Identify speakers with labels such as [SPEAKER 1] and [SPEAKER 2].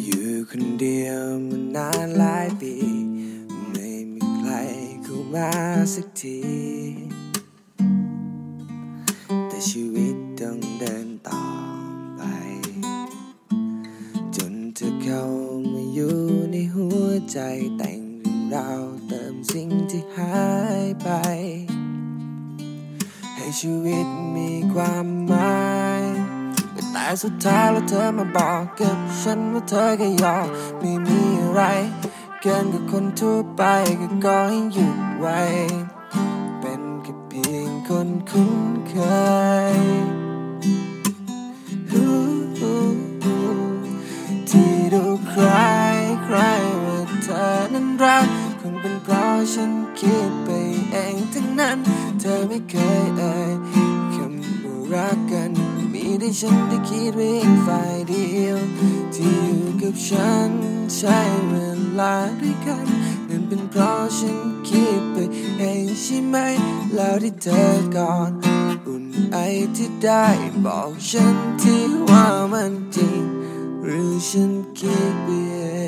[SPEAKER 1] อยู่คนเดียวมานานหลายปี ไม่มีใครเข้ามาสักที แต่ชีวิตต้องเดินต่อไป จนเธอเข้ามาอยู่ในหัวใจแต่งเรื่องราวเติมสิ่งที่หายไป ให้ชีวิตมีความหมาย แต่สุดท้ายแล้วเธอมาบอกกับฉันว่าเธอแค่ยอมไม่มีอะไร เกินกว่าคนทั่วไปก็ก็ให้หยุดไว้ เป็นแค่เพียงคนคุ้นเคยที่ดูใครใครว่าเธอนั้นรักคงเป็นเพราะฉันคิดไปเองทั้งนั้น เธอไม่เคยเอ่ย ฉันได้คิดไว้เองฝ่ายเดียว ที่อยู่กับฉันใช้เวลาด้วยกันนั่นเป็นเพราะฉันคิดไปเองใช่ไหม แล้วที่เธอก่อนอุ่นไอที่ได้บอกฉันที่ว่ามันจริง หรือฉันคิดไปเอ